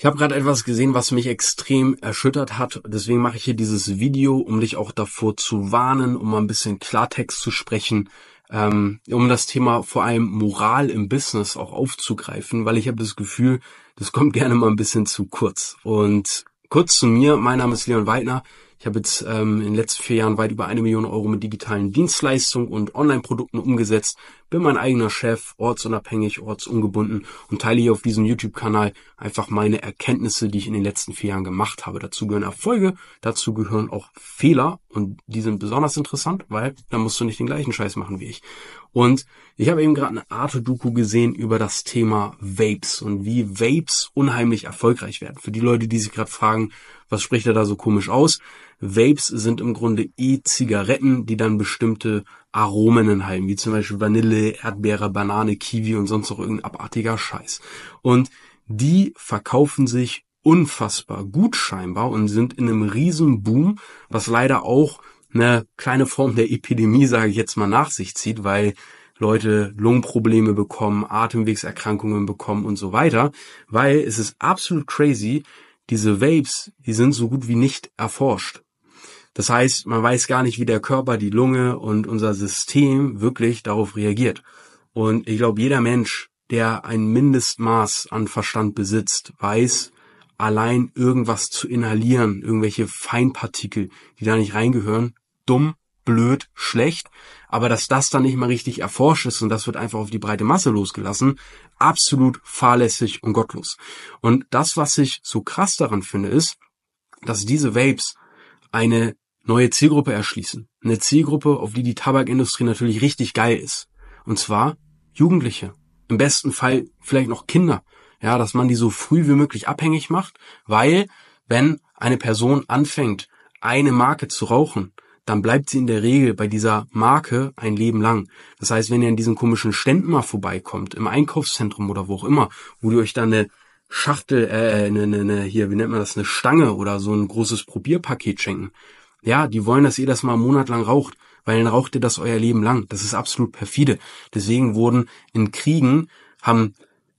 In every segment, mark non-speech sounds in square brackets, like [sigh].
Ich habe gerade etwas gesehen, was mich extrem erschüttert hat. Deswegen mache ich hier dieses Video, um dich auch davor zu warnen, um mal ein bisschen Klartext zu sprechen, ähm, um das Thema vor allem Moral im Business auch aufzugreifen, weil ich habe das Gefühl, das kommt gerne mal ein bisschen zu kurz. Und kurz zu mir, mein Name ist Leon Weidner. Ich habe jetzt ähm, in den letzten vier Jahren weit über eine Million Euro mit digitalen Dienstleistungen und Online-Produkten umgesetzt, bin mein eigener Chef, ortsunabhängig, ortsungebunden und teile hier auf diesem YouTube-Kanal einfach meine Erkenntnisse, die ich in den letzten vier Jahren gemacht habe. Dazu gehören Erfolge, dazu gehören auch Fehler und die sind besonders interessant, weil da musst du nicht den gleichen Scheiß machen wie ich. Und ich habe eben gerade eine Arte-Doku gesehen über das Thema Vapes und wie Vapes unheimlich erfolgreich werden. Für die Leute, die sich gerade fragen, was spricht er da so komisch aus? Vapes sind im Grunde E-Zigaretten, die dann bestimmte Aromen enthalten, wie zum Beispiel Vanille, Erdbeere, Banane, Kiwi und sonst noch irgendein abartiger Scheiß. Und die verkaufen sich unfassbar gut scheinbar und sind in einem riesen Boom, was leider auch eine kleine Form der Epidemie, sage ich jetzt mal, nach sich zieht, weil Leute Lungenprobleme bekommen, Atemwegserkrankungen bekommen und so weiter, weil es ist absolut crazy, diese Vapes, die sind so gut wie nicht erforscht. Das heißt, man weiß gar nicht, wie der Körper, die Lunge und unser System wirklich darauf reagiert. Und ich glaube, jeder Mensch, der ein Mindestmaß an Verstand besitzt, weiß, allein irgendwas zu inhalieren, irgendwelche Feinpartikel, die da nicht reingehören, dumm, blöd, schlecht, aber dass das dann nicht mal richtig erforscht ist und das wird einfach auf die breite Masse losgelassen, absolut fahrlässig und gottlos. Und das, was ich so krass daran finde, ist, dass diese Vapes eine neue Zielgruppe erschließen. Eine Zielgruppe, auf die die Tabakindustrie natürlich richtig geil ist. Und zwar Jugendliche. Im besten Fall vielleicht noch Kinder. Ja, dass man die so früh wie möglich abhängig macht, weil wenn eine Person anfängt, eine Marke zu rauchen, dann bleibt sie in der Regel bei dieser Marke ein Leben lang. Das heißt, wenn ihr an diesen komischen Ständen mal vorbeikommt, im Einkaufszentrum oder wo auch immer, wo ihr euch dann eine Schachtel, äh, eine, eine, eine, hier, wie nennt man das, eine Stange oder so ein großes Probierpaket schenken, ja, die wollen, dass ihr das mal einen Monat lang raucht, weil dann raucht ihr das euer Leben lang. Das ist absolut perfide. Deswegen wurden in Kriegen haben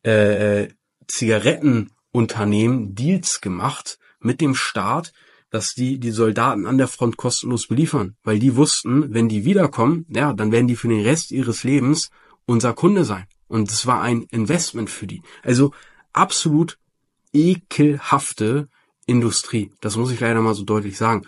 äh, äh, Zigarettenunternehmen Deals gemacht mit dem Staat, dass die die Soldaten an der Front kostenlos beliefern, weil die wussten, wenn die wiederkommen, ja, dann werden die für den Rest ihres Lebens unser Kunde sein. Und es war ein Investment für die. Also absolut ekelhafte Industrie. Das muss ich leider mal so deutlich sagen.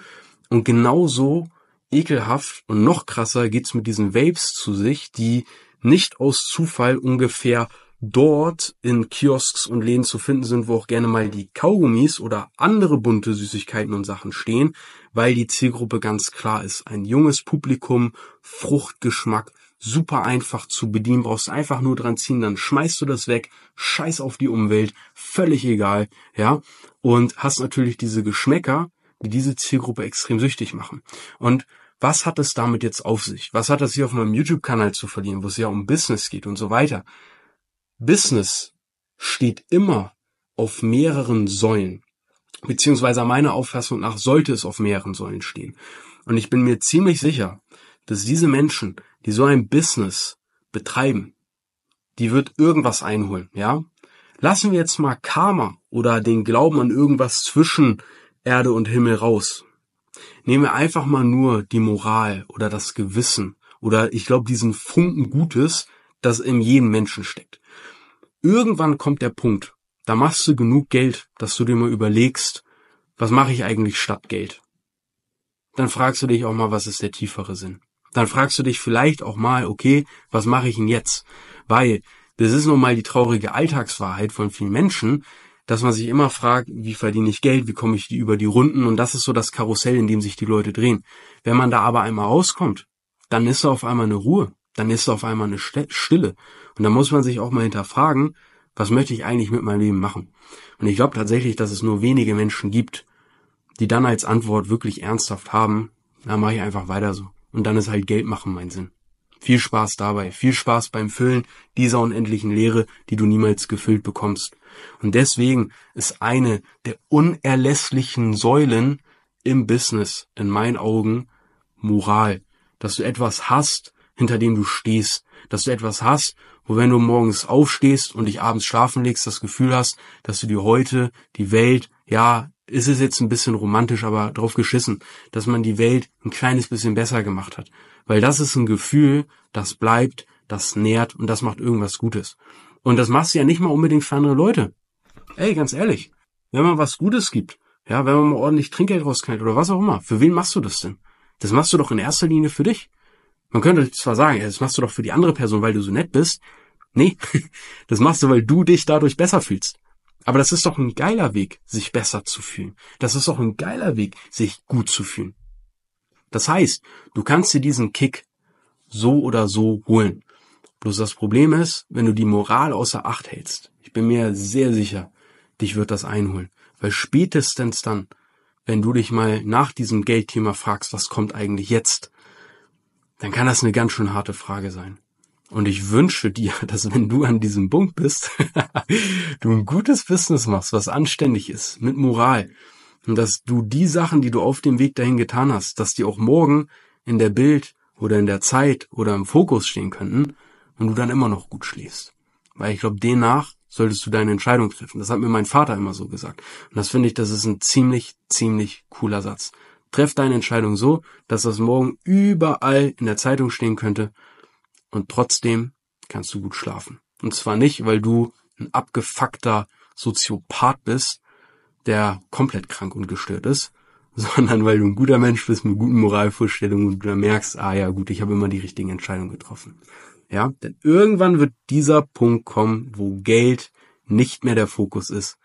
Und genauso ekelhaft und noch krasser geht's mit diesen Vapes zu sich, die nicht aus Zufall ungefähr dort in Kiosks und Läden zu finden sind, wo auch gerne mal die Kaugummis oder andere bunte Süßigkeiten und Sachen stehen, weil die Zielgruppe ganz klar ist. Ein junges Publikum, Fruchtgeschmack, super einfach zu bedienen, brauchst einfach nur dran ziehen, dann schmeißt du das weg, scheiß auf die Umwelt, völlig egal, ja, und hast natürlich diese Geschmäcker, die diese Zielgruppe extrem süchtig machen. Und was hat es damit jetzt auf sich? Was hat das hier auf meinem YouTube-Kanal zu verlieren, wo es ja um Business geht und so weiter? Business steht immer auf mehreren Säulen. Beziehungsweise meiner Auffassung nach sollte es auf mehreren Säulen stehen. Und ich bin mir ziemlich sicher, dass diese Menschen, die so ein Business betreiben, die wird irgendwas einholen, ja? Lassen wir jetzt mal Karma oder den Glauben an irgendwas zwischen Erde und Himmel raus. Nehmen wir einfach mal nur die Moral oder das Gewissen oder ich glaube diesen Funken Gutes, das in jedem Menschen steckt. Irgendwann kommt der Punkt, da machst du genug Geld, dass du dir mal überlegst, was mache ich eigentlich statt Geld? Dann fragst du dich auch mal, was ist der tiefere Sinn? Dann fragst du dich vielleicht auch mal, okay, was mache ich denn jetzt? Weil das ist nun mal die traurige Alltagswahrheit von vielen Menschen, dass man sich immer fragt, wie verdiene ich Geld, wie komme ich über die Runden und das ist so das Karussell, in dem sich die Leute drehen. Wenn man da aber einmal rauskommt, dann ist da auf einmal eine Ruhe, dann ist da auf einmal eine Stille und dann muss man sich auch mal hinterfragen, was möchte ich eigentlich mit meinem Leben machen? Und ich glaube tatsächlich, dass es nur wenige Menschen gibt, die dann als Antwort wirklich ernsthaft haben, na mache ich einfach weiter so. Und dann ist halt Geld machen mein Sinn. Viel Spaß dabei, viel Spaß beim Füllen dieser unendlichen Leere, die du niemals gefüllt bekommst. Und deswegen ist eine der unerlässlichen Säulen im Business in meinen Augen Moral, dass du etwas hast, hinter dem du stehst, dass du etwas hast, wo wenn du morgens aufstehst und dich abends schlafen legst, das Gefühl hast, dass du dir heute die Welt, ja, ist es jetzt ein bisschen romantisch, aber drauf geschissen, dass man die Welt ein kleines bisschen besser gemacht hat. Weil das ist ein Gefühl, das bleibt, das nährt und das macht irgendwas Gutes. Und das machst du ja nicht mal unbedingt für andere Leute. Ey, ganz ehrlich, wenn man was Gutes gibt, ja, wenn man mal ordentlich Trinkgeld rausknallt oder was auch immer, für wen machst du das denn? Das machst du doch in erster Linie für dich. Man könnte zwar sagen, das machst du doch für die andere Person, weil du so nett bist. Nee, [laughs] das machst du, weil du dich dadurch besser fühlst. Aber das ist doch ein geiler Weg, sich besser zu fühlen. Das ist doch ein geiler Weg, sich gut zu fühlen. Das heißt, du kannst dir diesen Kick so oder so holen. Bloß das Problem ist, wenn du die Moral außer Acht hältst. Ich bin mir sehr sicher, dich wird das einholen. Weil spätestens dann, wenn du dich mal nach diesem Geldthema fragst, was kommt eigentlich jetzt, dann kann das eine ganz schön harte Frage sein. Und ich wünsche dir, [laughs] dass wenn du an diesem Punkt bist, [laughs] du ein gutes Business machst, was anständig ist, mit Moral. Und dass du die Sachen, die du auf dem Weg dahin getan hast, dass die auch morgen in der Bild oder in der Zeit oder im Fokus stehen könnten und du dann immer noch gut schläfst. Weil ich glaube, demnach solltest du deine Entscheidung treffen. Das hat mir mein Vater immer so gesagt. Und das finde ich, das ist ein ziemlich, ziemlich cooler Satz. Treff deine Entscheidung so, dass das morgen überall in der Zeitung stehen könnte und trotzdem kannst du gut schlafen. Und zwar nicht, weil du ein abgefuckter Soziopath bist, der komplett krank und gestört ist, [laughs] sondern weil du ein guter Mensch bist mit guten Moralvorstellungen und du merkst, ah ja gut, ich habe immer die richtigen Entscheidungen getroffen. Ja, denn irgendwann wird dieser Punkt kommen, wo Geld nicht mehr der Fokus ist.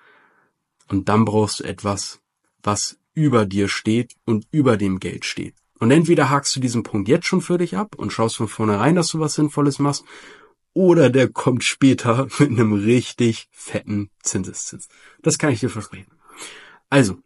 Und dann brauchst du etwas, was über dir steht und über dem Geld steht. Und entweder hakst du diesen Punkt jetzt schon für dich ab und schaust von vornherein, dass du was Sinnvolles machst, oder der kommt später [laughs] mit einem richtig fetten Zinseszins. Das kann ich dir versprechen. Also,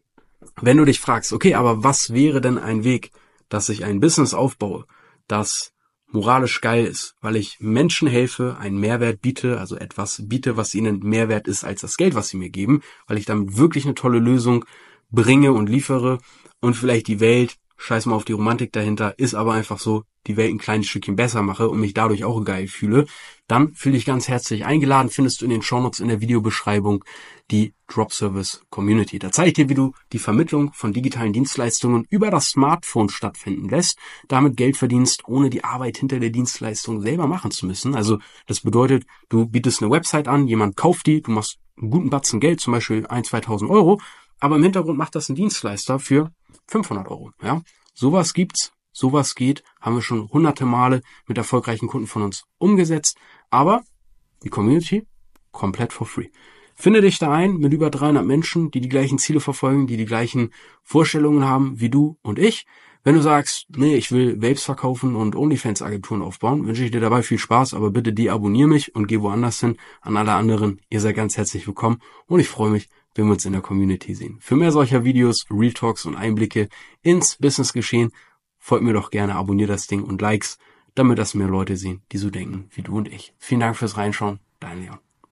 wenn du dich fragst, okay, aber was wäre denn ein Weg, dass ich ein Business aufbaue, das moralisch geil ist, weil ich Menschen helfe, einen Mehrwert biete, also etwas biete, was ihnen Mehrwert ist als das Geld, was sie mir geben, weil ich damit wirklich eine tolle Lösung bringe und liefere und vielleicht die Welt scheiß mal auf die Romantik dahinter, ist aber einfach so, die Welt ein kleines Stückchen besser mache und mich dadurch auch geil fühle, dann fühle ich ganz herzlich eingeladen, findest du in den Shownotes in der Videobeschreibung die Drop Service Community. Da zeige ich dir, wie du die Vermittlung von digitalen Dienstleistungen über das Smartphone stattfinden lässt, damit Geld verdienst, ohne die Arbeit hinter der Dienstleistung selber machen zu müssen. Also das bedeutet, du bietest eine Website an, jemand kauft die, du machst einen guten Batzen Geld, zum Beispiel 1.000, 2.000 Euro, aber im Hintergrund macht das ein Dienstleister für 500 Euro. Ja, sowas gibt's, sowas geht, haben wir schon hunderte Male mit erfolgreichen Kunden von uns umgesetzt. Aber die Community komplett for free. Finde dich da ein mit über 300 Menschen, die die gleichen Ziele verfolgen, die die gleichen Vorstellungen haben wie du und ich. Wenn du sagst, nee, ich will Vapes verkaufen und OnlyFans-Agenturen aufbauen, wünsche ich dir dabei viel Spaß, aber bitte deabonnier mich und geh woanders hin. An alle anderen, ihr seid ganz herzlich willkommen und ich freue mich, wenn wir uns in der Community sehen. Für mehr solcher Videos, Real Talks und Einblicke ins Businessgeschehen, folgt mir doch gerne, abonniert das Ding und Likes, damit das mehr Leute sehen, die so denken wie du und ich. Vielen Dank fürs Reinschauen, dein Leon.